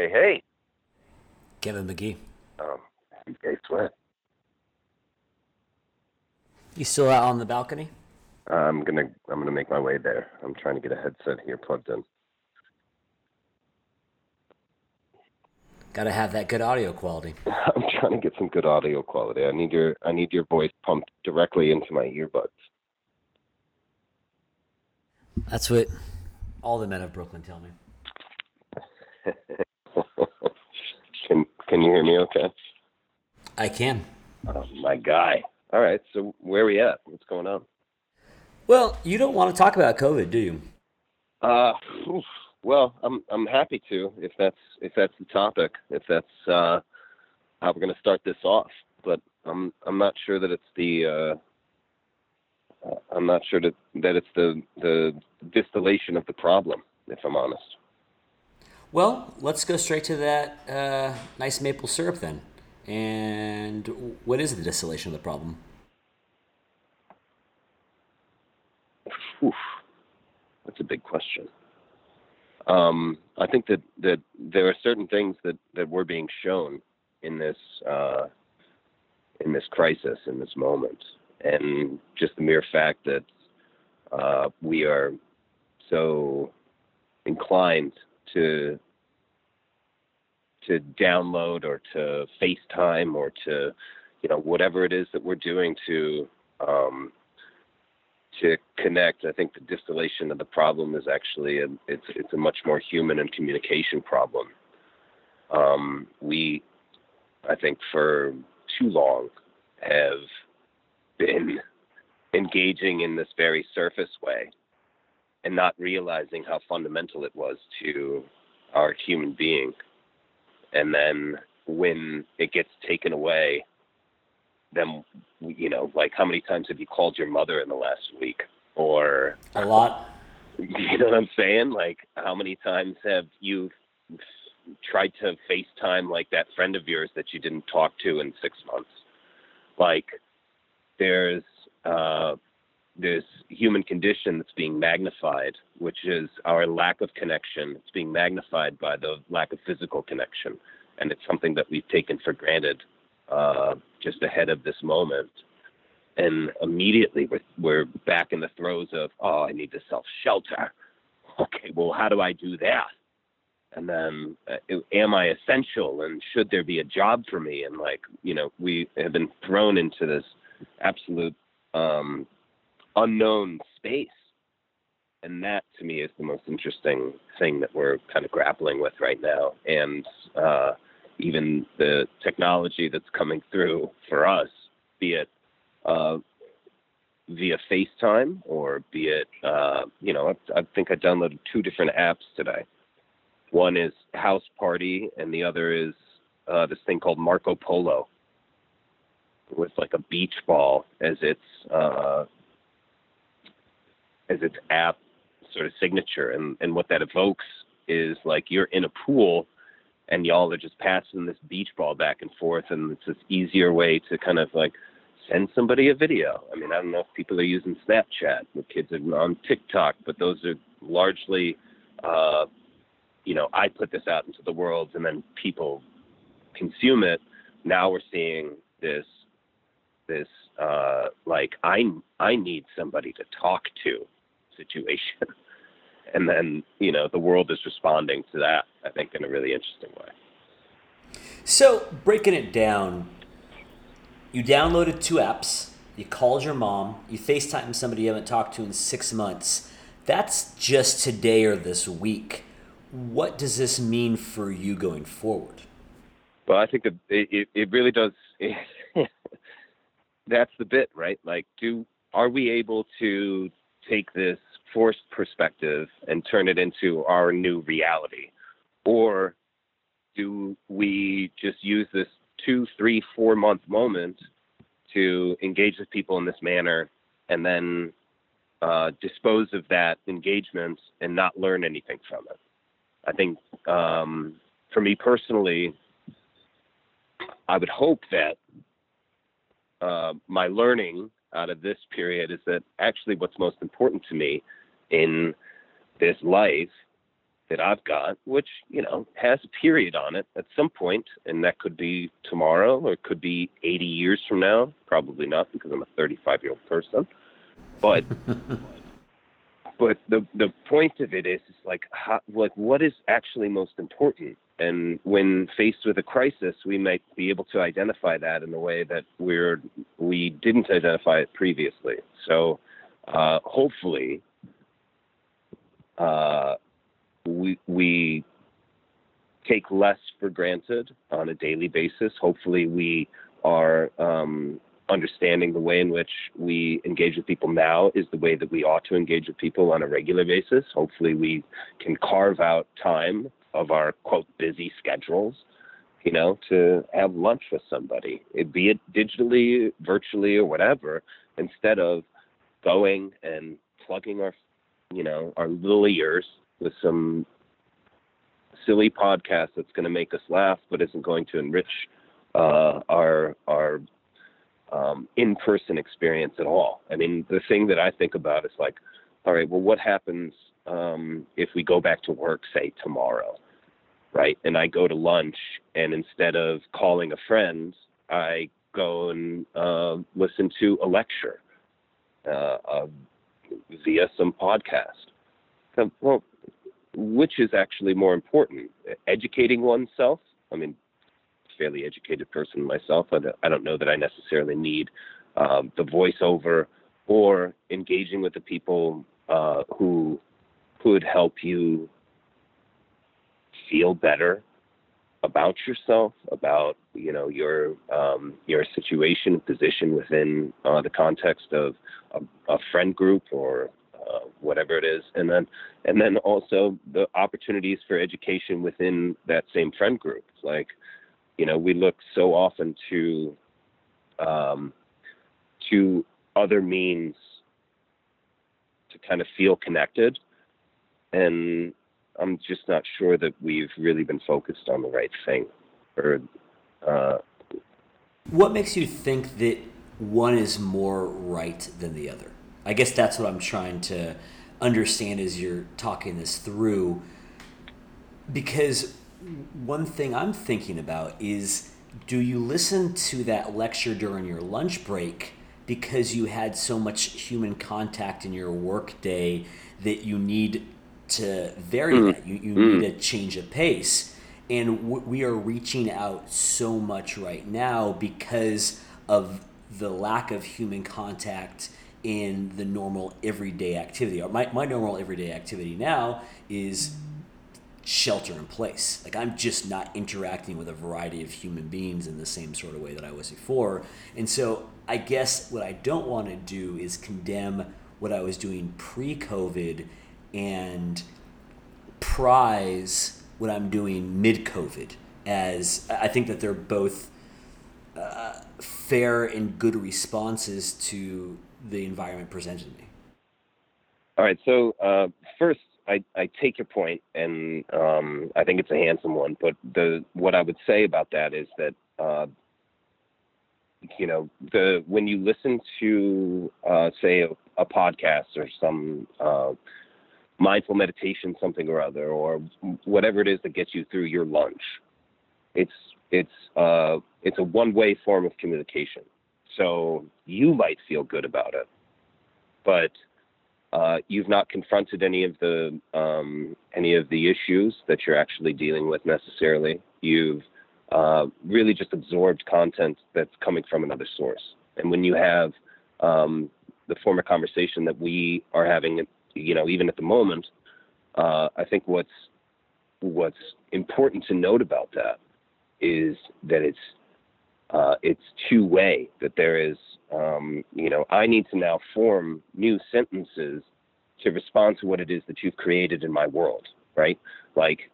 Hey, hey. Kevin Magee. Um, hey, Sweat. You still out on the balcony? I'm gonna I'm gonna make my way there. I'm trying to get a headset here plugged in. Got to have that good audio quality. I'm trying to get some good audio quality. I need your I need your voice pumped directly into my earbuds. That's what all the men of Brooklyn tell me. can you hear me? Okay. I can. Oh, my guy. All right. So where are we at? What's going on? Well, you don't want to talk about COVID, do you? Uh, oof. well, I'm I'm happy to if that's if that's the topic, if that's uh, how we're going to start this off. But I'm I'm not sure that it's the uh, I'm not sure that that it's the the distillation of the problem. If I'm honest. Well, let's go straight to that uh, nice maple syrup then. And what is the distillation of the problem? Oof, that's a big question. Um, I think that, that there are certain things that, that we're being shown in this uh, in this crisis, in this moment, and just the mere fact that uh, we are so inclined to to download or to FaceTime or to you know whatever it is that we're doing to um, to connect. I think the distillation of the problem is actually a, it's it's a much more human and communication problem. Um, we, I think, for too long have been engaging in this very surface way and not realizing how fundamental it was to our human being. And then when it gets taken away, then you know, like how many times have you called your mother in the last week? Or a lot. You know what I'm saying? Like how many times have you tried to FaceTime like that friend of yours that you didn't talk to in six months? Like there's uh, this human condition that's being magnified, which is our lack of connection. It's being magnified by the lack of physical connection, and it's something that we've taken for granted uh, just ahead of this moment. And immediately we're, we're back in the throes of, oh, I need to self shelter. Okay, well, how do I do that? And then, uh, am I essential? And should there be a job for me? And like, you know, we have been thrown into this absolute um, unknown space. And that to me is the most interesting thing that we're kind of grappling with right now. And uh, even the technology that's coming through for us, be it uh, via FaceTime or be it, uh, you know, I, I think I downloaded two different apps today. One is House Party, and the other is uh, this thing called Marco Polo, with like a beach ball as its uh, as its app sort of signature, and and what that evokes is like you're in a pool and y'all are just passing this beach ball back and forth and it's this easier way to kind of like send somebody a video. I mean, I don't know if people are using Snapchat, the kids are on TikTok, but those are largely, uh, you know, I put this out into the world and then people consume it. Now we're seeing this, this, uh, like I, I need somebody to talk to situation. and then you know the world is responding to that i think in a really interesting way. So breaking it down you downloaded two apps. You called your mom. You facetime somebody you haven't talked to in six months. That's just today or this week. What does this mean for you going forward? Well i think that it, it really does that's the bit right? Like do are we able to take this forced perspective and turn it into our new reality? Or do we just use this two, three, four month moment to engage with people in this manner and then uh, dispose of that engagement and not learn anything from it? I think um, for me personally, I would hope that uh, my learning out of this period is that actually what's most important to me in this life that I've got, which, you know, has a period on it at some point, and that could be tomorrow or it could be 80 years from now. Probably not because I'm a 35 year old person. But but the the point of it is, is like how, like what is actually most important and when faced with a crisis we might be able to identify that in a way that we're we didn't identify it previously so uh, hopefully uh, we we take less for granted on a daily basis hopefully we are um, understanding the way in which we engage with people now is the way that we ought to engage with people on a regular basis. Hopefully, we can carve out time of our quote busy schedules, you know, to have lunch with somebody, it, be it digitally, virtually, or whatever, instead of going and plugging our, you know, our little ears with some silly podcast that's going to make us laugh but isn't going to enrich uh, our our um, in-person experience at all. I mean, the thing that I think about is like, all right, well, what happens um, if we go back to work, say tomorrow, right? And I go to lunch, and instead of calling a friend, I go and uh, listen to a lecture uh, via some podcast. Well, which is actually more important? Educating oneself. I mean, fairly educated person myself. I don't, know that I necessarily need um, the voiceover or engaging with the people uh, who could help you feel better about yourself, about you know your um, your situation, position within uh, the context of a, a friend group or uh, whatever it is, and then and then also the opportunities for education within that same friend group. Like you know, we look so often to um, to other means to kind of feel connected, and I'm just not sure that we've really been focused on the right thing. Or uh, what makes you think that one is more right than the other? I guess that's what I'm trying to understand as you're talking this through, because one thing I'm thinking about is do you listen to that lecture during your lunch break because you had so much human contact in your workday that you need to vary mm. that? You, you mm. need a change of pace. And w- we are reaching out so much right now because of the lack of human contact in the normal everyday activity. My, my normal everyday activity now is shelter in place. Like I'm just not interacting with a variety of human beings in the same sort of way that I was before. And so I guess what I don't want to do is condemn what I was doing pre COVID and prize what I'm doing mid COVID as I think that they're both uh, fair and good responses to the environment presented to me. All right. So, uh, first, I, I take your point, and um, I think it's a handsome one. But the what I would say about that is that uh, you know the when you listen to uh, say a, a, podcast or some uh, mindful meditation, something or other, or whatever it is that gets you through your lunch, it's it's uh, it's a one way form of communication. So you might feel good about it, but uh, you've not confronted any of the um, any of the issues that you're actually dealing with necessarily. You've uh, really just absorbed content that's coming from another source. And when you have um, the form of conversation that we are having, you know, even at the moment, uh, I think what's what's important to note about that is that it's uh, it's two way that there is um, you know i need to now form new sentences to respond to what it is that you've created in my world right? Like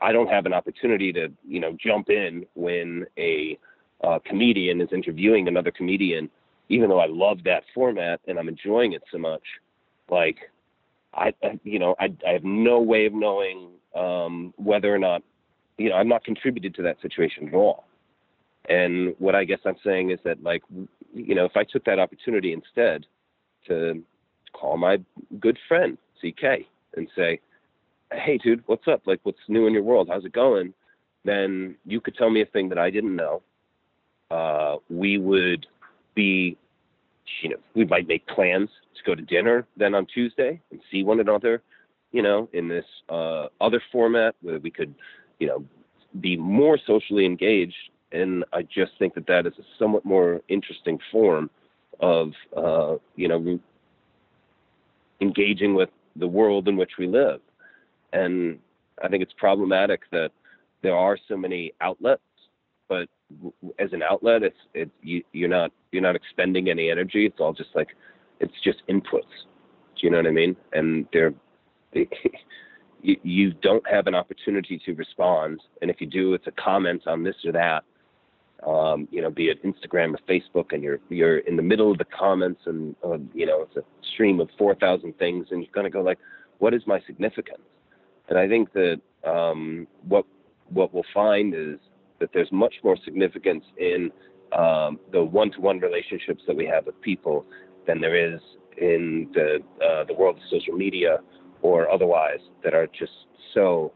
i don't have an opportunity to you know jump in when a uh, comedian is interviewing another comedian even though i love that format and i'm enjoying it so much. Like i, I you know I, I have no way of knowing um, whether or not you know i'm not contributed to that situation at all and what I guess I'm saying is that, like, you know, if I took that opportunity instead to call my good friend CK and say, hey, dude, what's up? Like, what's new in your world? How's it going? Then you could tell me a thing that I didn't know. Uh, we would be, you know, we might make plans to go to dinner then on Tuesday and see one another, you know, in this uh, other format where we could, you know, be more socially engaged. And I just think that that is a somewhat more interesting form of, uh, you know, engaging with the world in which we live. And I think it's problematic that there are so many outlets, but as an outlet, it's it you, you're not you're not expending any energy. It's all just like it's just inputs. Do you know what I mean? And they're they, you, you don't have an opportunity to respond, and if you do, it's a comment on this or that. Um, you know, be it Instagram or Facebook, and you're you're in the middle of the comments, and uh, you know it's a stream of four thousand things, and you're gonna go like, what is my significance? And I think that um, what what we'll find is that there's much more significance in um, the one-to-one relationships that we have with people than there is in the uh, the world of social media or otherwise that are just so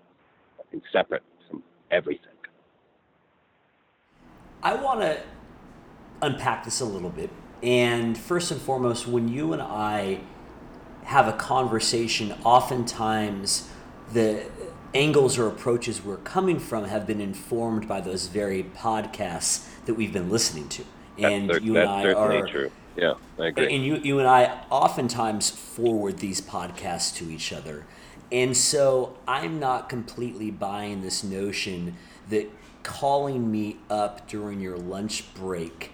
separate from everything. I want to unpack this a little bit. And first and foremost, when you and I have a conversation, oftentimes the angles or approaches we're coming from have been informed by those very podcasts that we've been listening to. And that's, you and I are true. Yeah, I agree. And you, you and I oftentimes forward these podcasts to each other. And so I'm not completely buying this notion that calling me up during your lunch break,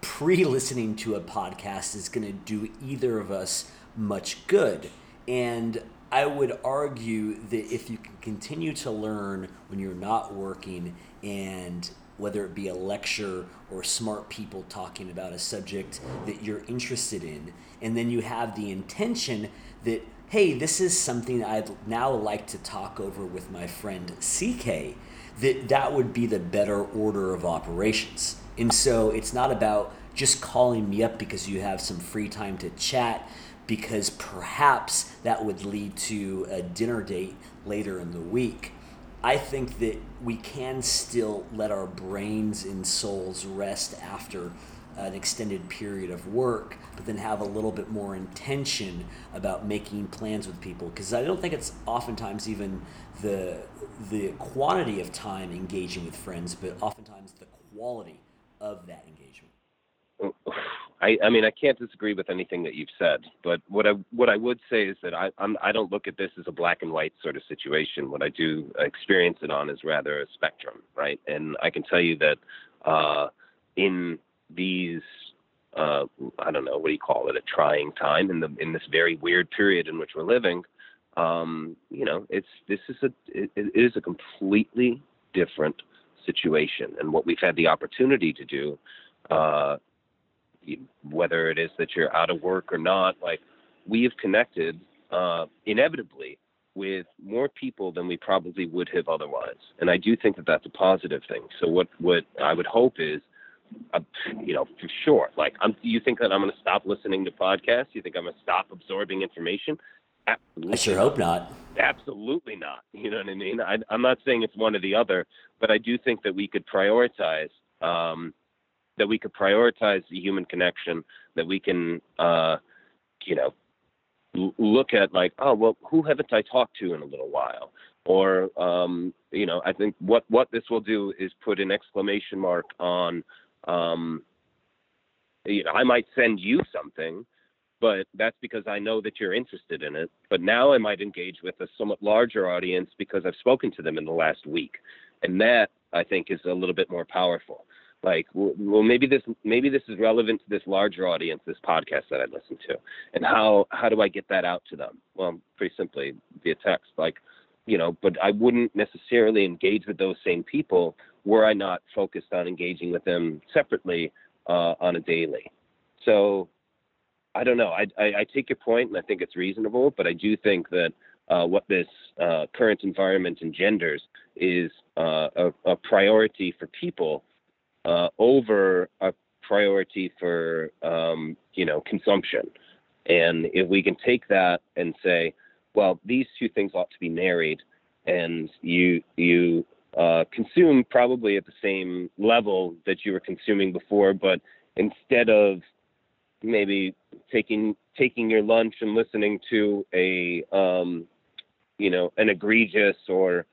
pre listening to a podcast, is going to do either of us much good. And I would argue that if you can continue to learn when you're not working and whether it be a lecture or smart people talking about a subject that you're interested in, and then you have the intention that, hey, this is something I'd now like to talk over with my friend CK, that that would be the better order of operations. And so it's not about just calling me up because you have some free time to chat because perhaps that would lead to a dinner date later in the week. I think that we can still let our brains and souls rest after an extended period of work, but then have a little bit more intention about making plans with people. Because I don't think it's oftentimes even the the quantity of time engaging with friends, but oftentimes the quality of that engagement. I, I mean, I can't disagree with anything that you've said, but what I what I would say is that I I'm, I don't look at this as a black and white sort of situation. What I do experience it on is rather a spectrum, right? And I can tell you that uh, in these uh, I don't know what do you call it a trying time in the in this very weird period in which we're living. Um, you know, it's this is a it, it is a completely different situation, and what we've had the opportunity to do. Uh, whether it is that you're out of work or not, like we have connected uh, inevitably with more people than we probably would have otherwise. And I do think that that's a positive thing. So what what I would hope is, uh, you know, for sure. Like, I'm, you think that I'm going to stop listening to podcasts? You think I'm going to stop absorbing information? Absolutely I sure hope not. Absolutely not. You know what I mean? I, am not saying it's one or the other, but I do think that we could prioritize um, that we could prioritize the human connection, that we can, uh, you know, look at like, oh, well, who haven't I talked to in a little while? Or, um, you know, I think what, what this will do is put an exclamation mark on, um, you know, I might send you something, but that's because I know that you're interested in it. But now I might engage with a somewhat larger audience because I've spoken to them in the last week. And that I think is a little bit more powerful like well maybe this maybe this is relevant to this larger audience this podcast that i listen to and how how do i get that out to them? Well pretty simply via text like you know but i wouldn't necessarily engage with those same people were i not focused on engaging with them separately uh, on a daily. So i don't know. I, I, I take your point and i think it's reasonable but i do think that uh, what this uh, current environment engenders is uh, a, a priority for people uh, over a priority for um, you know consumption. And if we can take that and say, well, these two things ought to be married, and you you uh, consume probably at the same level that you were consuming before, but instead of maybe taking taking your lunch and listening to a um, you know an egregious or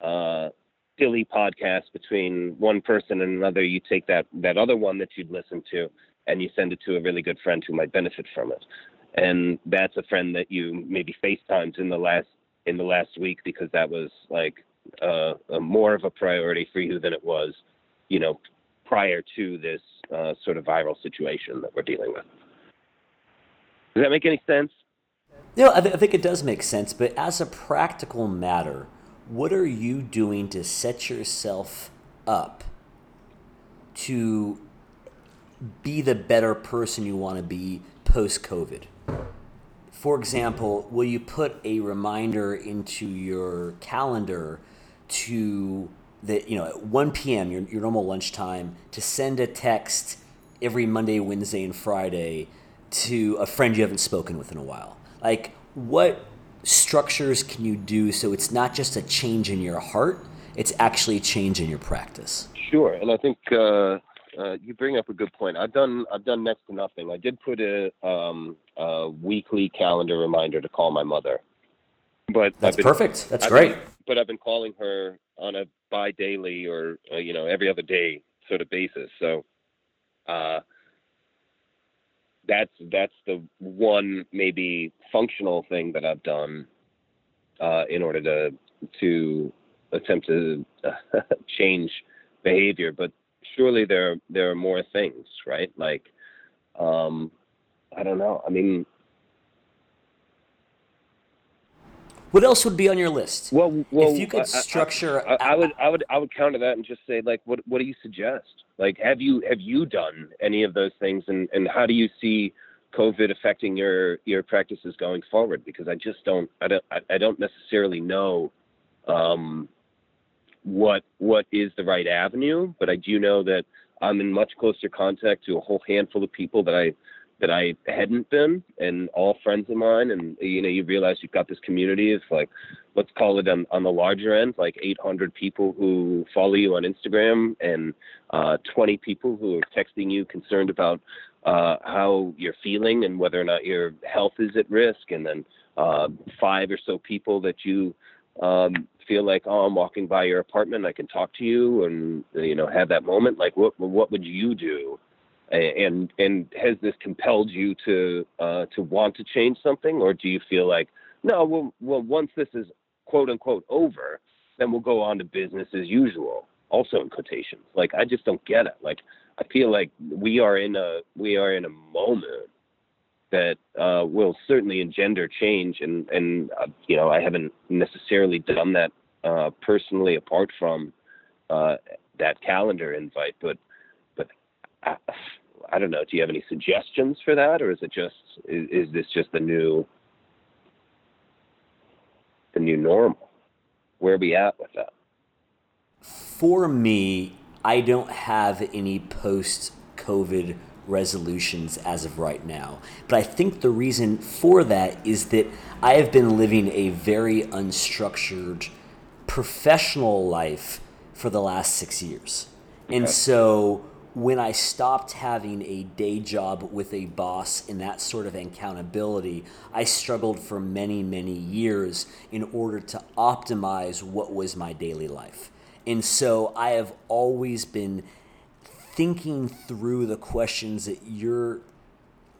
uh, silly podcast between one person and another, you take that that other one that you'd listen to and you send it to a really good friend who might benefit from it. And that's a friend that you maybe FaceTimed in the last in the last week because that was like uh, a more of a priority for you than it was, you know, prior to this uh, sort of viral situation that we're dealing with. Does that make any sense? No, I, th- I think it does make sense. But as a practical matter, what are you doing to set yourself up to be the better person you want to be post COVID? For example, will you put a reminder into your calendar to that you know at 1 p.m. Your, your normal lunchtime to send a text every Monday, Wednesday, and Friday to a friend you haven't spoken with in a while? Like, what structures can you do so it's not just a change in your heart, it's actually a change in your practice? Sure, and I think uh, uh, you bring up a good point. I've done I've done next to nothing. I did put a, um, a weekly calendar reminder to call my mother, but that's been, perfect. That's I've great. Been, but I've been calling her on a bi-daily or uh, you know every other day sort of basis. So. That's that's the one maybe functional thing that I've done uh, in order to to attempt to change behavior. But surely there there are more things, right? Like um, I don't know. I mean. What else would be on your list? Well, well if you could structure, I, I, I, would, I would, I would counter that and just say, like, what, what do you suggest? Like, have you have you done any of those things, and and how do you see COVID affecting your your practices going forward? Because I just don't I don't I don't necessarily know um, what what is the right avenue, but I do know that I'm in much closer contact to a whole handful of people that I that I hadn't been, and all friends of mine. And you know, you realize you've got this community of like, let's call it on, on the larger end, like 800 people who follow you on Instagram, and uh, 20 people who are texting you concerned about uh, how you're feeling and whether or not your health is at risk, and then uh, five or so people that you um, feel like, oh, I'm walking by your apartment, I can talk to you, and you know, have that moment. Like, what what would you do? And and has this compelled you to uh, to want to change something, or do you feel like no, well, well, once this is quote unquote over, then we'll go on to business as usual. Also in quotations, like I just don't get it. Like I feel like we are in a we are in a moment that uh, will certainly engender change, and and uh, you know I haven't necessarily done that uh, personally apart from uh, that calendar invite, but I, I don't know. Do you have any suggestions for that, or is it just is, is this just the new the new normal? Where are we at with that? For me, I don't have any post COVID resolutions as of right now. But I think the reason for that is that I have been living a very unstructured professional life for the last six years. Okay. And so when I stopped having a day job with a boss and that sort of accountability, I struggled for many, many years in order to optimize what was my daily life. And so I have always been thinking through the questions that you're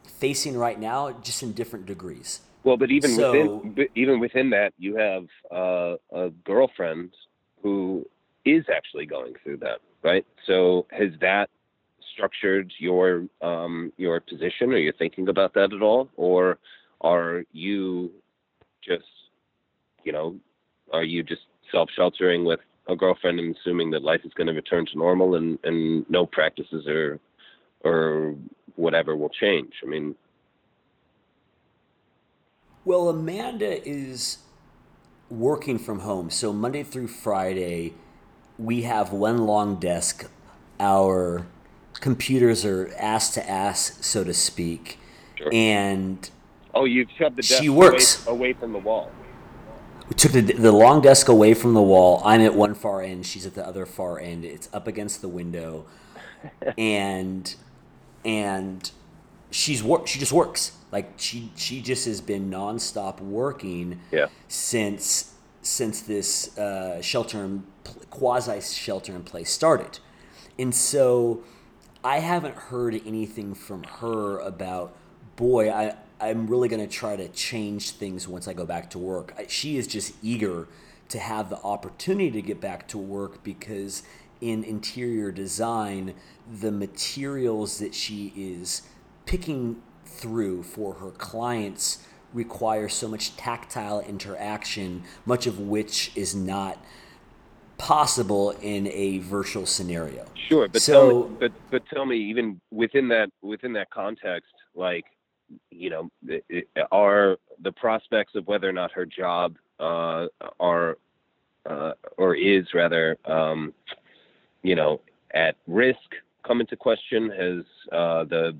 facing right now, just in different degrees. Well, but even so, within even within that, you have uh, a girlfriend who is actually going through that, right? So has that structured your um, your position? Are you thinking about that at all, or are you just you know are you just self sheltering with a girlfriend and assuming that life is going to return to normal and and no practices or or whatever will change? I mean. Well, Amanda is working from home. So Monday through Friday, we have one long desk. Our computers are ass to ass, so to speak. Sure. And oh, you've shoved the desk she works away, away from the wall. We took the, the long desk away from the wall. I'm at one far end. She's at the other far end. It's up against the window, and and she's work. She just works. Like she she just has been nonstop working. Yeah. Since since this uh, shelter in quasi shelter in place started, and so I haven't heard anything from her about boy. I I'm really going to try to change things once I go back to work. She is just eager to have the opportunity to get back to work because in interior design, the materials that she is picking through for her clients require so much tactile interaction, much of which is not possible in a virtual scenario. Sure, but so, tell me, but but tell me, even within that within that context, like you know, are the prospects of whether or not her job uh, are uh, or is rather, um, you know, at risk come into question? Has uh, the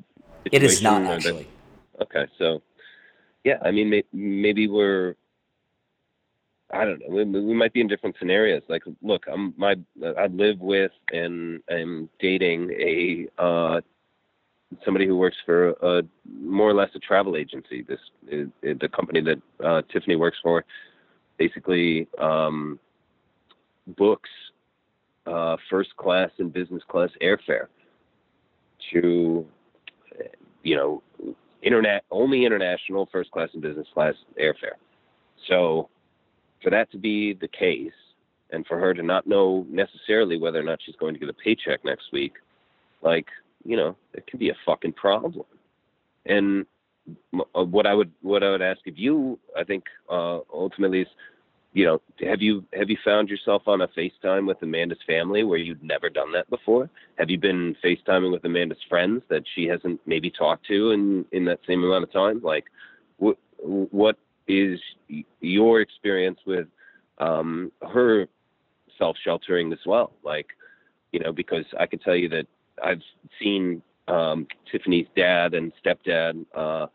it is not actually. The, okay, so yeah, I mean, maybe we're. I don't know. We, we, might be in different scenarios. Like, look, I'm my I live with and I'm dating a uh, somebody who works for a more or less a travel agency. This is, the company that uh, Tiffany works for. Basically, um, books uh, first class and business class airfare to, you know, internet only international first class and business class airfare. So, for that to be the case, and for her to not know necessarily whether or not she's going to get a paycheck next week, like you know, it can be a fucking problem. And uh, what I would what I would ask of you, I think, uh, ultimately is, you know, have you have you found yourself on a FaceTime with Amanda's family where you'd never done that before? Have you been FaceTiming with Amanda's friends that she hasn't maybe talked to in in that same amount of time? Like, what what is your experience with um, her self sheltering as well? Like, you know, because I can tell you that I've seen um, Tiffany's dad and stepdad uh,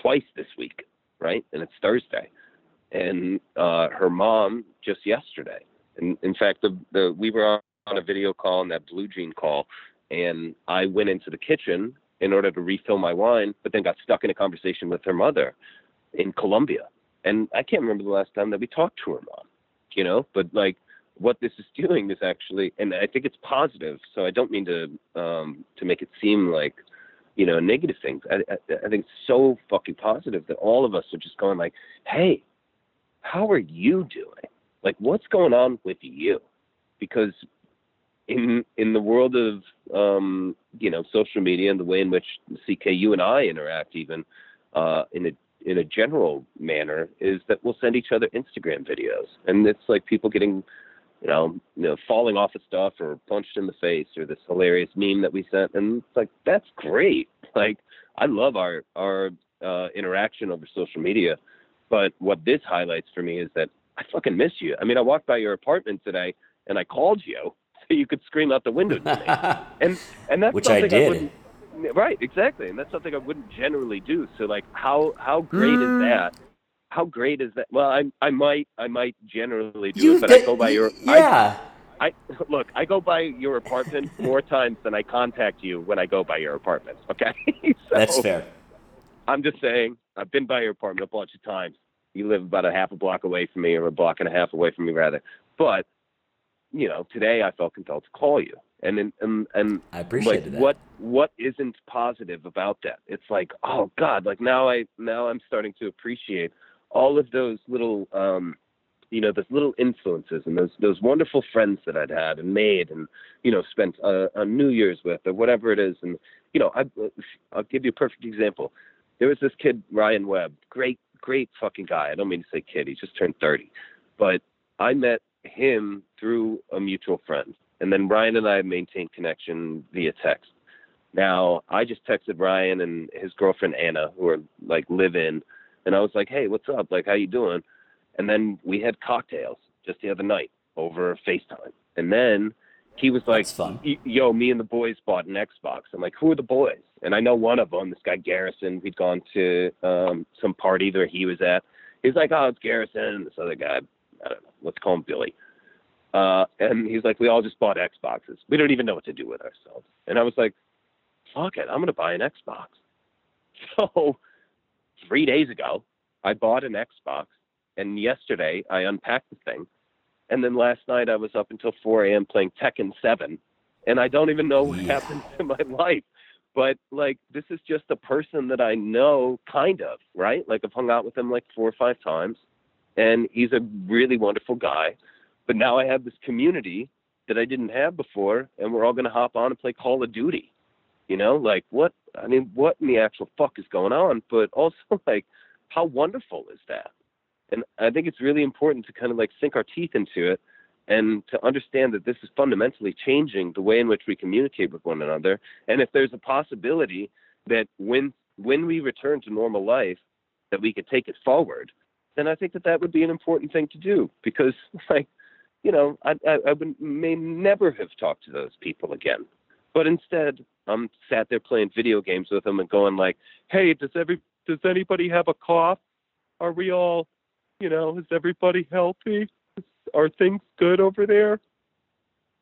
twice this week, right? And it's Thursday, and uh, her mom just yesterday. And in fact, the, the we were on a video call and that blue jean call, and I went into the kitchen in order to refill my wine, but then got stuck in a conversation with her mother in Colombia. And I can't remember the last time that we talked to her mom, you know, but like what this is doing is actually, and I think it's positive. So I don't mean to um, to make it seem like you know negative things. I, I, I think it's so fucking positive that all of us are just going like, hey, how are you doing? Like, what's going on with you? Because in in the world of um, you know social media and the way in which CK you and I interact, even uh, in a in a general manner, is that we'll send each other Instagram videos, and it's like people getting you know, you know, falling off of stuff or punched in the face or this hilarious meme that we sent. And it's like, that's great. Like, I love our, our uh, interaction over social media. But what this highlights for me is that I fucking miss you. I mean, I walked by your apartment today and I called you so you could scream out the window to me. and, and that's Which I I, did. wouldn't, right, exactly. And that's something I wouldn't generally do. So like, how, how great Mm. is that? How great is that? Well, I, I might, I might generally do You it, but I go by your, I, yeah. I look, I go by your apartment more times than I contact you when I go by your apartment. Okay, so That's fair. I'm just saying, I've been by your apartment a bunch of times. You live about a half a block away from me, or a block and a half away from me, rather. But you know, today I felt compelled to call you, and and and, and I like that. what what isn't positive about that? It's like, oh God, like now I now I'm starting to appreciate all of those little um you know those little influences and those those wonderful friends that I'd had and made and you know spent uh, a New Year's with or whatever it is and you know I I'll give you a perfect example. There was this kid Ryan Webb, great great fucking guy. I don't mean to say kid, he just turned 30, but I met him through a mutual friend, and then Ryan and I maintained connection via text. Now I just texted Ryan and his girlfriend Anna, who are like live in, and I was like, "Hey, what's up? Like, how you doing?" And then we had cocktails just the other night over FaceTime, and then he was like, fun. "Yo, me and the boys bought an Xbox." I'm like, "Who are the boys?" And I know one of them, this guy Garrison. We'd gone to um, some party that he was at, he's like, oh, it's Garrison and this other guy. I don't know. Let's call him Billy. Uh, and he's like, we all just bought Xboxes. We don't even know what to do with ourselves. And I was like, fuck it, I'm gonna buy an Xbox. So three days ago, I bought an Xbox, and yesterday I unpacked the thing, and then last night I was up until 4 a.m. playing Tekken 7, and I don't even know what Yeah. happened to my life. But like, this is just a person that I know, kind of, right? Like I've hung out with him like four or five times, and he's a really wonderful guy. But now I have this community that I didn't have before, and we're all going to hop on and play Call of Duty. You know, like what? I mean, what in the actual fuck is going on? But also, like, how wonderful is that? And I think it's really important to kind of like sink our teeth into it and to understand that this is fundamentally changing the way in which we communicate with one another. And if there's a possibility that when when we return to normal life, that we could take it forward, then I think that that would be an important thing to do because, like, you know, I, I, I would, may never have talked to those people again. But instead, I'm sat there playing video games with them and going like, "Hey, does every does anybody have a cough? Are we all, you know, is everybody healthy? Are things good over there?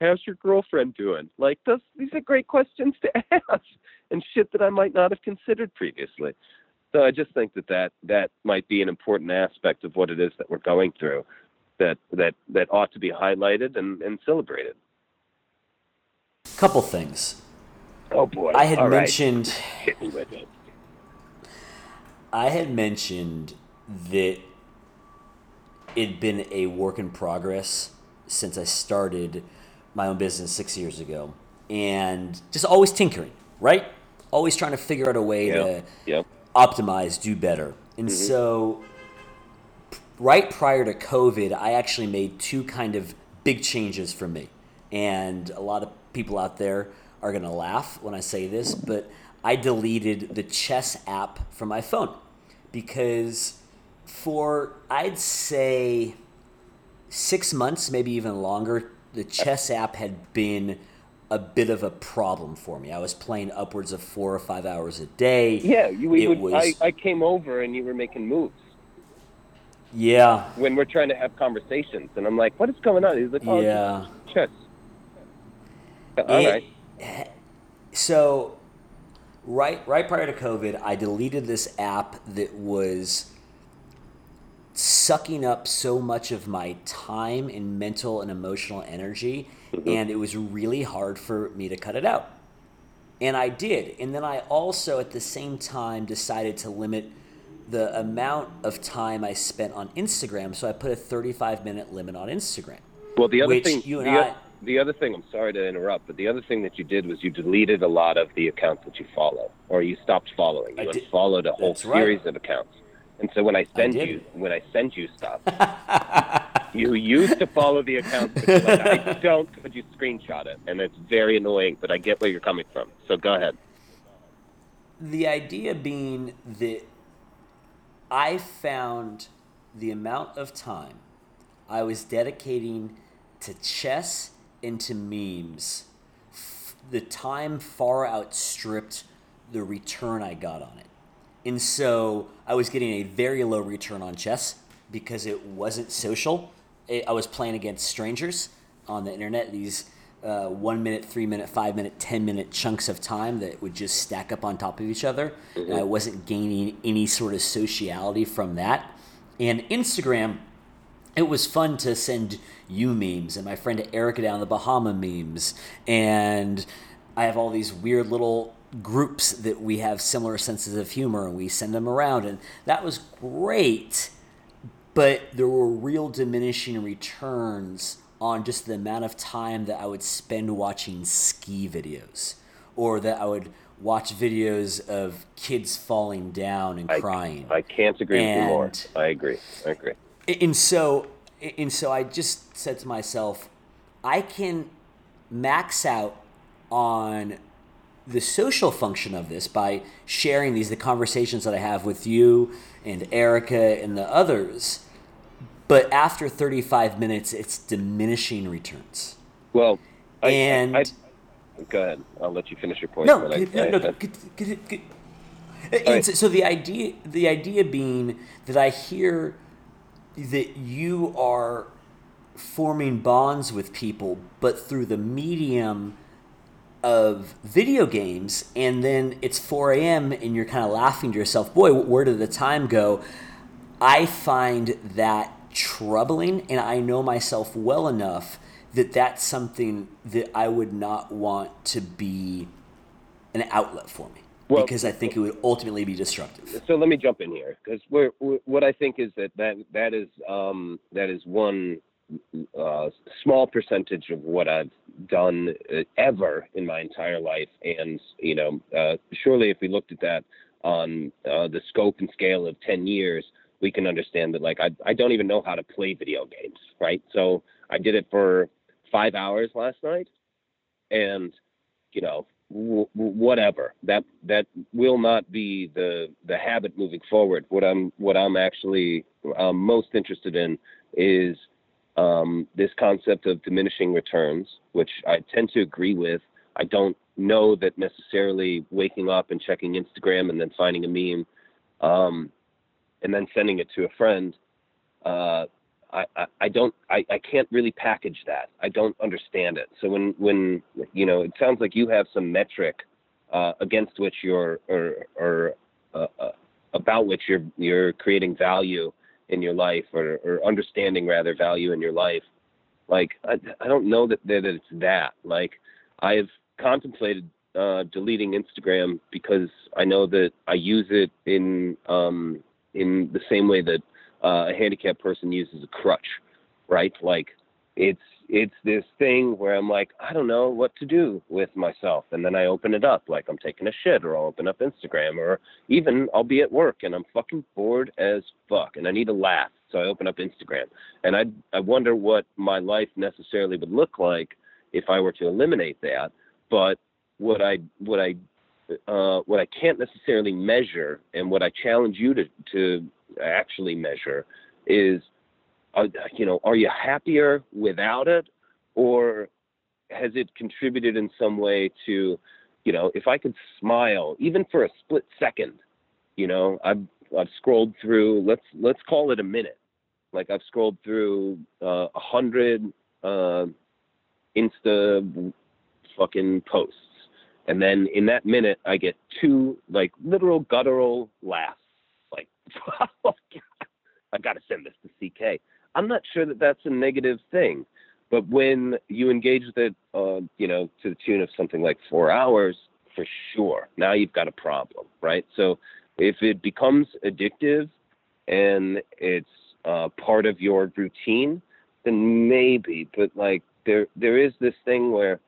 How's your girlfriend doing? Like, those these are great questions to ask and shit that I might not have considered previously. So I just think that that that might be an important aspect of what it is that we're going through, that that that ought to be highlighted and, and celebrated. Couple things. Oh boy! I had All right. mentioned Hit me with it. I had mentioned that it'd been a work in progress since I started my own business six years ago, and just always tinkering, right? Always trying to figure out a way to Yep. Yep. optimize, do better. And mm-hmm. so, p- right prior to COVID, I actually made two kind of big changes for me. And a lot of people out there are going to laugh when I say this, but I deleted the chess app from my phone because for, I'd say, six months, maybe even longer, the chess app had been a bit of a problem for me. I was playing upwards of four or five hours a day. Yeah, you we It would, was- I, I came over and you were making moves Yeah, when we're trying to have conversations, and I'm like, "What is going on?" He's like, "Oh, yeah. chess." All It- right. So, right right prior to COVID, I deleted this app that was sucking up so much of my time and mental and emotional energy, mm-hmm. and it was really hard for me to cut it out. And I did. And then I also, at the same time, decided to limit the amount of time I spent on Instagram. So I put a 35 minute limit on Instagram. Well, the other thing, you and the, I- the other thing, I'm sorry to interrupt, but the other thing that you did was you deleted a lot of the accounts that you follow, or you stopped following. I You unfollowed a whole That's right. series of accounts. And so when I send did. you, when I send you stuff, you used to follow the accounts, but like, I don't, but you screenshot it, and it's very annoying. But I get where you're coming from. So go ahead. The idea being that I found the amount of time I was dedicating to chess and to memes, f- the time far outstripped the return I got on it. And so I was getting a very low return on chess because it wasn't social. I I was playing against strangers on the internet, these uh, one minute, three minute, five minute, 10 minute chunks of time that would just stack up on top of each other. And I wasn't gaining any sort of sociality from that. And Instagram, it was fun to send you memes and my friend Erica down the Bahama memes. And I have all these weird little groups that we have similar senses of humor and we send them around. And that was great. But there were real diminishing returns on just the amount of time that I would spend watching ski videos or that I would watch videos of kids falling down and I- crying. I can't agree with you more. I agree. I agree. and so and so I just said to myself, I can max out on the social function of this by sharing these the conversations that I have with you and Erica and the others. But after 35 minutes, it's diminishing returns. Well, I, And- I, I, go ahead. I'll let you finish your point. No, no, no, right. so, so the idea, the idea being that I hear that you are forming bonds with people, but through the medium of video games, and then it's 4 a.m. and you're kind of laughing to yourself, boy, where did the time go? I find that troubling, and I know myself well enough that that's something that I would not want to be an outlet for me. Well, because I think it would ultimately be destructive. So let me jump in here because we're, we're, what I think is that that that is um, that is one uh, small percentage of what I've done uh, ever in my entire life, and you know, uh, surely if we looked at that on uh, the scope and scale of ten years, we can understand that. Like I I don't even know how to play video games, right? So I did it for five hours last night, and you know w- whatever that that will not be the the habit moving forward what i'm what i'm actually um, most interested in is um, this concept of diminishing returns which i tend to agree with i don't know that necessarily waking up and checking instagram and then finding a meme um, and then sending it to a friend uh, I, I, don't I, I can't really package that. I don't understand it. So when when you know it sounds like you have some metric uh, against which you're or or uh, uh, about which you're you're creating value in your life or, or understanding rather value in your life. Like I, I don't know that, that it's that. Like I've contemplated uh, deleting Instagram because I know that I use it in um, in the same way that uh, a handicapped person uses a crutch, right? Like it's it's this thing where I'm like, I don't know what to do with myself, and then I open it up, like I'm taking a shit, or I'll open up Instagram, or even I'll be at work and I'm fucking bored as fuck, and I need a laugh, so I open up Instagram, and I I wonder what my life necessarily would look like if I were to eliminate that, but what I what I uh, what I can't necessarily measure, and what I challenge you to to actually measure is, uh, you know, are you happier without it, or has it contributed in some way to, you know, if I could smile even for a split second, you know, I've I've scrolled through let's let's call it a minute, like I've scrolled through uh, a uh, hundred Insta fucking posts. And then in that minute, I get two like literal guttural laughs like, I got to send this to CK. I'm not sure that that's a negative thing, but when you engage with it, uh, you know, to the tune of something like four hours, for sure, now you've got a problem, right? So if it becomes addictive and it's uh, part of your routine, then maybe. But like there, there is this thing where,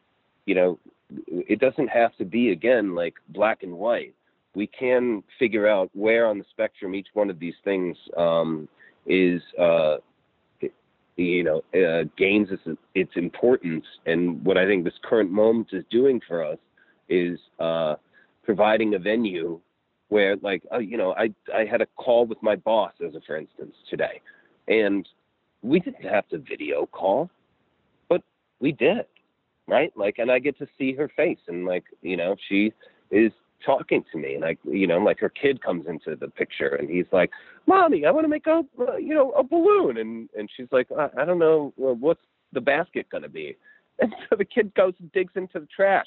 you know, it doesn't have to be again like black and white. We can figure out where on the spectrum each one of these things um, is, uh, you know, uh, gains its, its importance. And what I think this current moment is doing for us is uh, providing a venue where, like, uh, you know, I I had a call with my boss, as a for instance, today, and we didn't have to video call, but we did, right? Like, and I get to see her face, and like, you know, she is talking to me. And like you know like her kid comes into the picture and he's like mommy i want to make a uh, you know a balloon. And and she's like i, I don't know well, what's the basket going to be? And so the kid goes and digs into the trash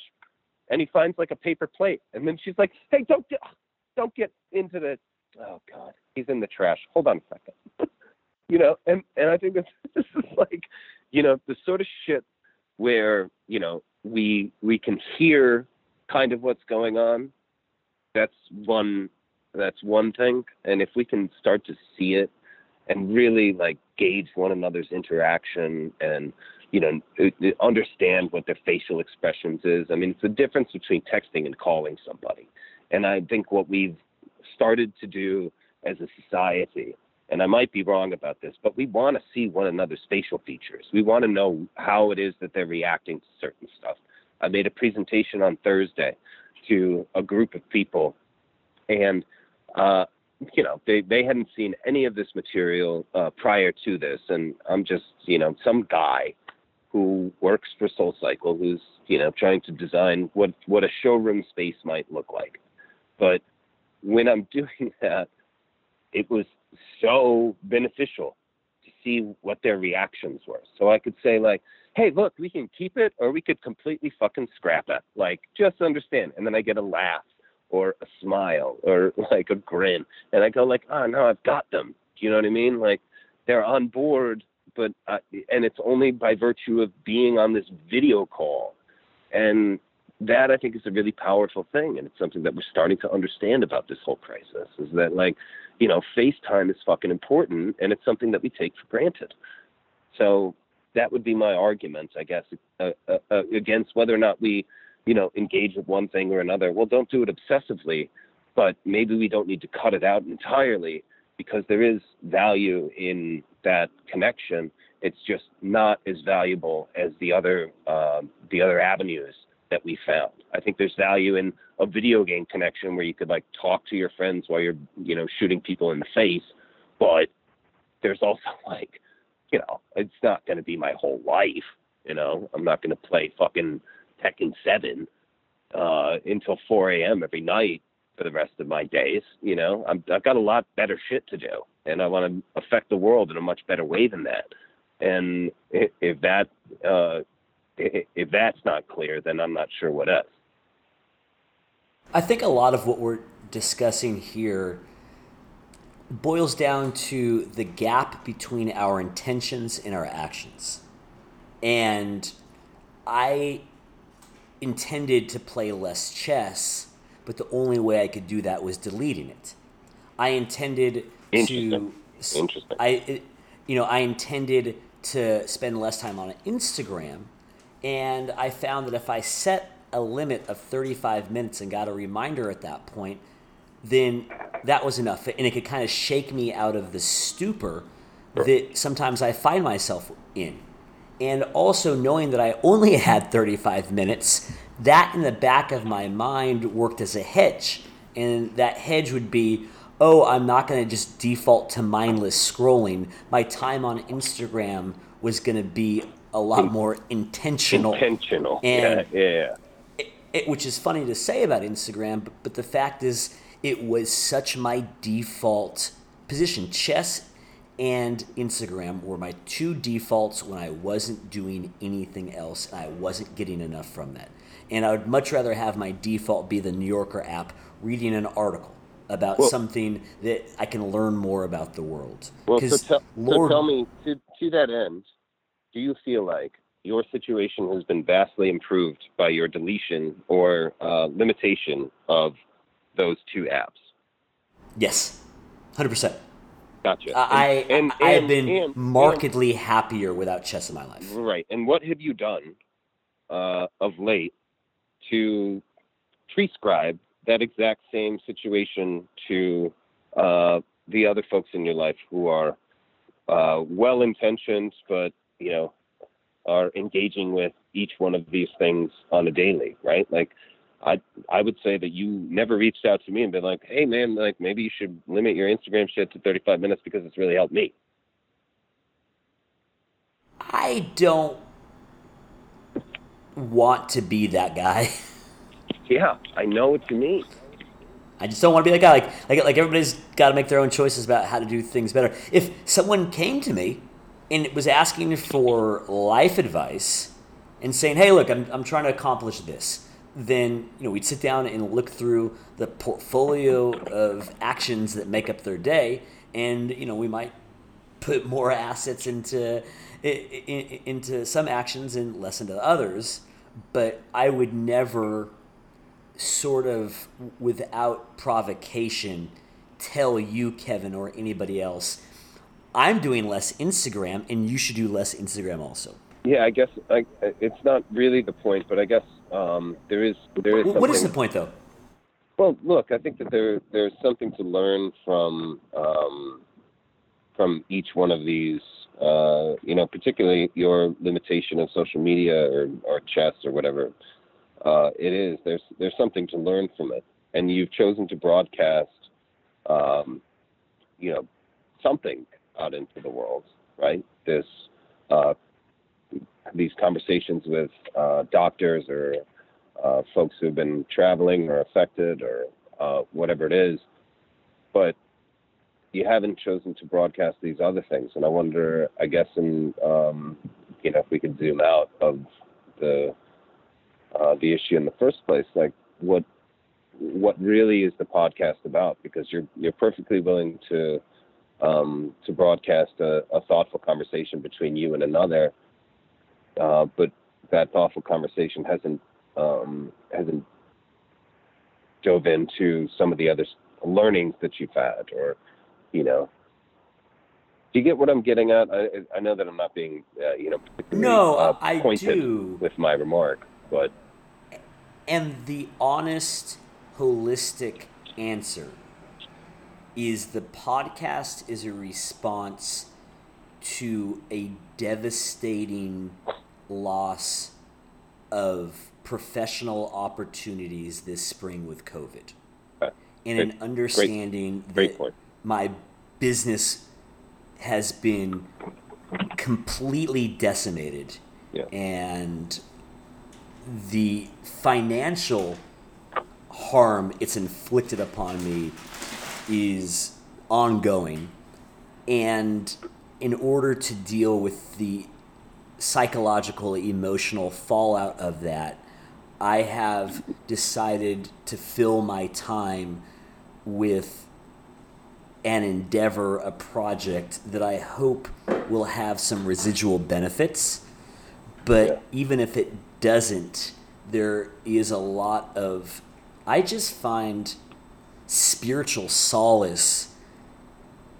and he finds like a paper plate. And then she's like hey don't get don't get into the oh god. He's in the trash. Hold on a second. You know and and i think this, this is like you know the sort of shit where you know we we can hear kind of what's going on. That's one that's one thing. And if we can start to see it and really like gauge one another's interaction and you know understand what their facial expressions is i mean it's the difference between texting and calling somebody. And i think what we've started to do as a society and i might be wrong about this but we want to see one another's facial features. We want to know how it is that they're reacting to certain stuff. I made a presentation on thursday to a group of people, and uh, you know they they hadn't seen any of this material uh, prior to this, and I'm just you know some guy who works for SoulCycle who's you know trying to design what what a showroom space might look like, but when I'm doing that, it was so beneficial to see what their reactions were. So I could say like, "Hey, look, we can keep it, or we could completely fucking scrap it." Like, just understand. And then I get a laugh or a smile or like a grin, and I go like, "Oh no, I've got them." Do you know what I mean? Like, they're on board, but uh, and it's only by virtue of being on this video call, and that I think is a really powerful thing, and it's something that we're starting to understand about this whole crisis. Is that like, you know, FaceTime is fucking important, and it's something that we take for granted. So that would be my argument, I guess, uh, uh, uh, against whether or not we, you know, engage with one thing or another. Well, don't do it obsessively, but maybe we don't need to cut it out entirely because there is value in that connection. It's just not as valuable as the other um, the other avenues that we found. I think there's value in a video game connection where you could like talk to your friends while you're, you know, shooting people in the face, but there's also like, you know, it's not going to be my whole life. You know, I'm not going to play fucking Tekken 7 uh, until 4 a.m. every night for the rest of my days. You know, I'm, I've got a lot better shit to do, and I want to affect the world in a much better way than that. And if that uh, if that's not clear, then I'm not sure what is. I think a lot of what we're discussing here boils down to the gap between our intentions and our actions. And I intended to play less chess, but the only way I could do that was deleting it. I intended Interesting. to Interesting. I you know, I intended to spend less time on Instagram, and I found that if I set a limit of 35 minutes and got a reminder at that point, then that was enough. And it could kind of shake me out of the stupor that sometimes I find myself in. And also knowing that I only had 35 minutes, that in the back of my mind worked as a hedge. And that hedge would be, oh, I'm not going to just default to mindless scrolling. My time on Instagram was going to be a lot more intentional. Intentional. And yeah, yeah. It, it, which is funny to say about Instagram, but, but the fact is, it was such my default position. Chess and Instagram were my two defaults when I wasn't doing anything else and I wasn't getting enough from that. And I would much rather have my default be the New Yorker app reading an article about well, something that I can learn more about the world. Well, so, tell, Lord, so tell me, to, to that end, do you feel like your situation has been vastly improved by your deletion or uh, limitation of those two apps? Yes, hundred percent. Gotcha. I and, I, I have been and, markedly and, happier without chess in my life. Right. And what have you done uh, of late to prescribe that exact same situation to uh, the other folks in your life who are uh, well intentioned but you know, are engaging with each one of these things on a daily, right? Like, I I would say that you never reached out to me and been like, hey man, like maybe you should limit your Instagram shit to 35 minutes because it's really helped me. I don't want to be that guy. Yeah, I know what you mean. I just don't want to be that guy. Like, like, like everybody's got to make their own choices about how to do things better. If someone came to me and it was asking for life advice and saying, hey, look, I'm, I'm trying to accomplish this, then you know we'd sit down and look through the portfolio of actions that make up their day, and you know we might put more assets into into some actions and less into others. But I would never sort of without provocation tell you, Kevin, or anybody else I'm doing less Instagram, and you should do less Instagram also. Yeah, I guess I, it's not really the point, but I guess um, there is there is. What is the point, though? Well, look, I think that there there's something to learn from um, from each one of these. Uh, you know, particularly your limitation of social media or, or chess or whatever uh, it is. There's there's something to learn from it, and you've chosen to broadcast, um, you know, something out into the world, right? This uh, these conversations with uh, doctors or uh, folks who've been traveling or affected or uh, whatever it is. But you haven't chosen to broadcast these other things, and I wonder, I guess, in um, you know, if we could zoom out of the uh, the issue in the first place, like what what really is the podcast about? Because you're you're perfectly willing to um, to broadcast a, a, thoughtful conversation between you and another, uh, but that thoughtful conversation hasn't um, hasn't dove into some of the other learnings that you've had, or you know. Do you get what I'm getting at? I, I know that I'm not being, uh, you know, no, uh, I do with my remark, but and the honest, holistic answer is the podcast is a response to a devastating loss of professional opportunities this spring with COVID. And an understanding great, great that my business has been completely decimated. Yeah. And the financial harm it's inflicted upon me is ongoing. And in order to deal with the psychological, emotional fallout of that, I have decided to fill my time with an endeavor, a project that I hope will have some residual benefits. But yeah. even if it doesn't, there is a lot of, I just find spiritual solace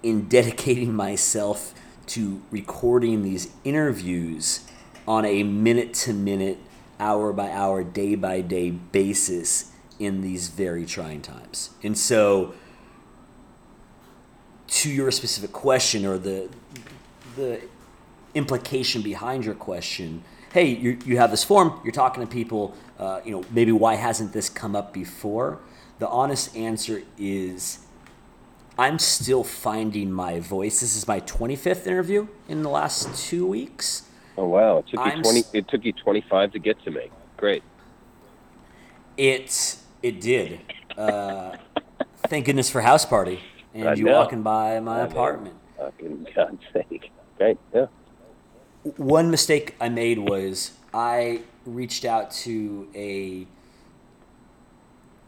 in dedicating myself to recording these interviews on a minute to minute, hour by hour, day by day basis in these very trying times. And so, to your specific question or the the implication behind your question, hey, you, you have this form, you're talking to people, uh, you know, maybe why hasn't this come up before? The honest answer is I'm still finding my voice. This is my 25th interview in the last two weeks. Oh wow! It took you 20. It took you 25 to get to me. Great. It it did. Uh, thank goodness for Houseparty and I you know. walking by my I apartment. Fucking God's sake! Great. Yeah. One mistake I made was I reached out to a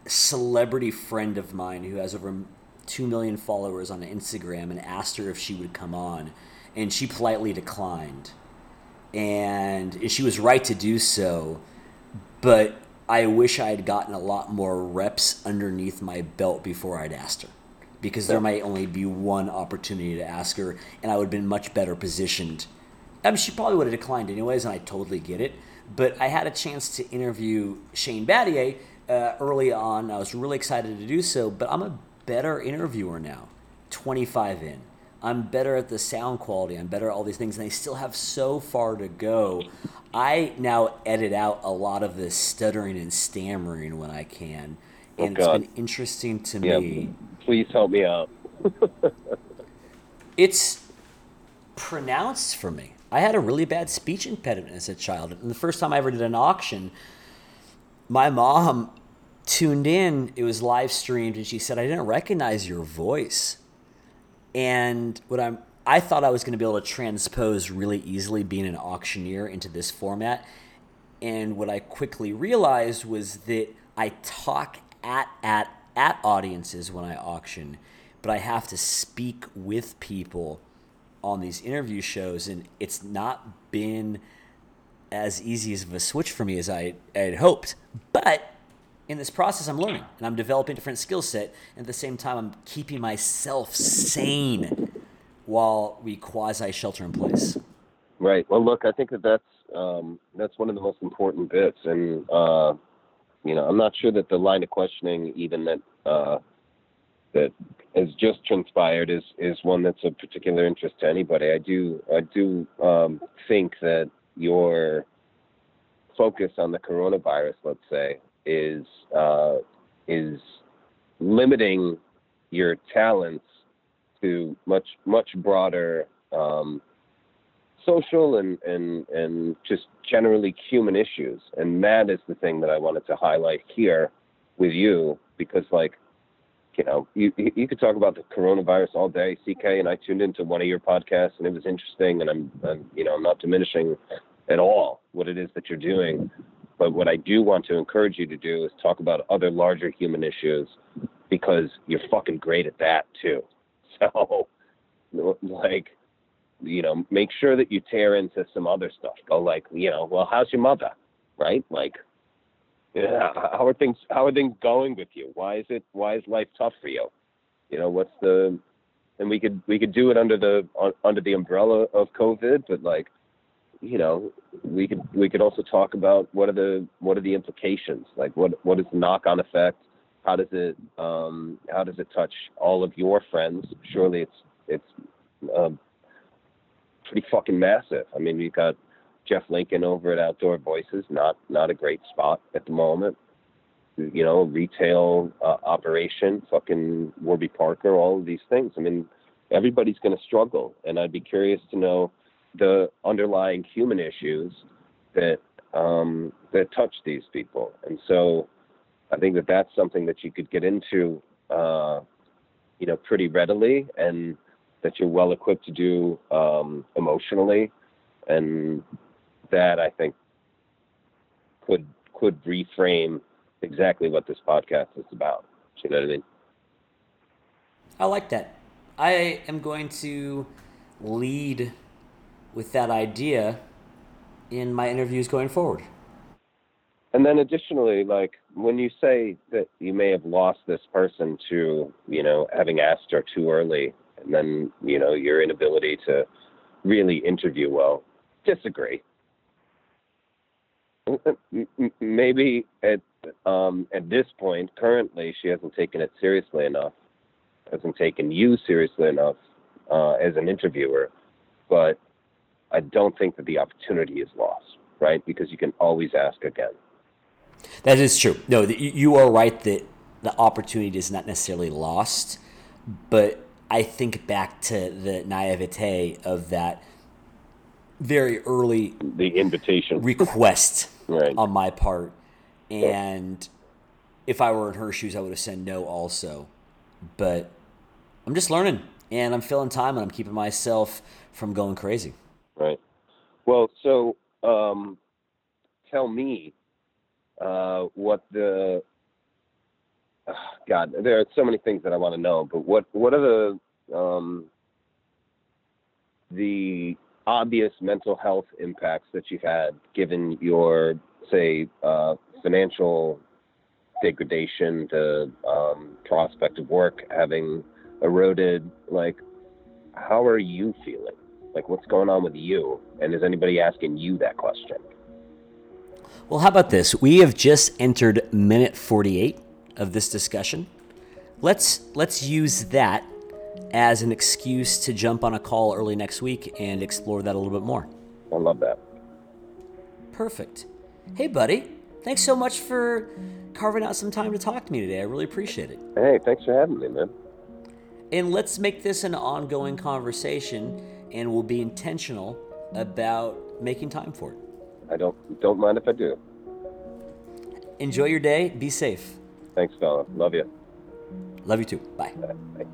celebrity friend of mine who has over 2 million followers on Instagram and asked her if she would come on. And she politely declined. And she was right to do so. But I wish I had gotten a lot more reps underneath my belt before I'd asked her. Because there might only be one opportunity to ask her, and I would have been much better positioned. I mean, she probably would have declined anyways, and I totally get it. But I had a chance to interview Shane Battier uh, early on. I was really excited to do so, but I'm a better interviewer now, 25 in. I'm better at the sound quality. I'm better at all these things, and I still have so far to go. I now edit out a lot of the stuttering and stammering when I can, oh, and oh, it's been interesting to yeah, me. Please help me out. it's pronounced for me. I had a really bad speech impediment as a child, and the first time I ever did an auction, my mom tuned in. It was live streamed, and she said, "I didn't recognize your voice." And what I'm, I thought I was going to be able to transpose really easily being an auctioneer into this format. And what I quickly realized was that I talk at at at audiences when I auction, but I have to speak with people on these interview shows, and it's not been as easy as of a switch for me as I had hoped. But in this process, I'm learning and I'm developing different skill set. And at the same time, I'm keeping myself sane while we quasi shelter in place. Right. Well, look, I think that that's um, that's one of the most important bits, and uh, you know, I'm not sure that the line of questioning, even that uh, that has just transpired, is is one that's of particular interest to anybody. I do I do um, think that your focus on the coronavirus, let's say, is uh, is limiting your talents to much much broader um, social and, and and just generally human issues. And that is the thing that i wanted to highlight here with you because like you know, you you could talk about the coronavirus all day, CK, and I tuned into one of your podcasts and it was interesting, and I'm, I'm you know I'm not diminishing at all what it is that you're doing, but what I do want to encourage you to do is talk about other larger human issues because you're fucking great at that too. So, like, you know, make sure that you tear into some other stuff. Go like, you know, well, how's your mother, right? Like, yeah, how are things? How are things going with you? Why is it? Why is life tough for you? You know, what's the? And we could we could do it under the under the umbrella of COVID, but like, you know, we could we could also talk about what are the what are the implications? Like, what what is the knock on effect? How does it um, how does it touch all of your friends? Surely it's it's um, pretty fucking massive. I mean, you've got Jeff Lincoln over at Outdoor Voices, not not a great spot at the moment. You know, retail uh, operation, fucking Warby Parker, all of these things. I mean, everybody's going to struggle, and I'd be curious to know the underlying human issues that um, that touch these people. And so, I think that that's something that you could get into, uh, you know, pretty readily, and that you're well equipped to do um, emotionally, and that I think could could reframe exactly what this podcast is about. You know what I mean? I like that. I am going to lead with that idea in my interviews going forward. And then additionally, like when you say that you may have lost this person to, you know, having asked her too early, and then, you know, your inability to really interview well, disagree. Maybe at um, at this point, currently, she hasn't taken it seriously enough, hasn't taken you seriously enough uh, as an interviewer. But I don't think that the opportunity is lost, right? Because you can always ask again. That is true. No, you are right that the opportunity is not necessarily lost, but I think back to the naivete of that very early the invitation request right. on my part, and if I were in her shoes, I would have said no also. But I'm just learning, and I'm filling time, and I'm keeping myself from going crazy. Right. Well, so um, tell me uh, what the oh, God. There are so many things that I want to know, but what what are the um, the obvious mental health impacts that you've had given your say uh, financial degradation, the um, prospect of work having eroded? Like, how are you feeling? Like, what's going on with you? And is anybody asking you that question? Well, how about this? We have just entered minute 48 of this discussion. Let's let's use that as an excuse to jump on a call early next week and explore that a little bit more. I love that. Perfect. Hey, buddy. Thanks so much for carving out some time to talk to me today. I really appreciate it. Hey, thanks for having me, man. And let's make this an ongoing conversation and we'll be intentional about making time for it. I don't don't mind if I do. Enjoy your day. Be safe. Thanks, fella. Love you. Love you too. Bye. Bye.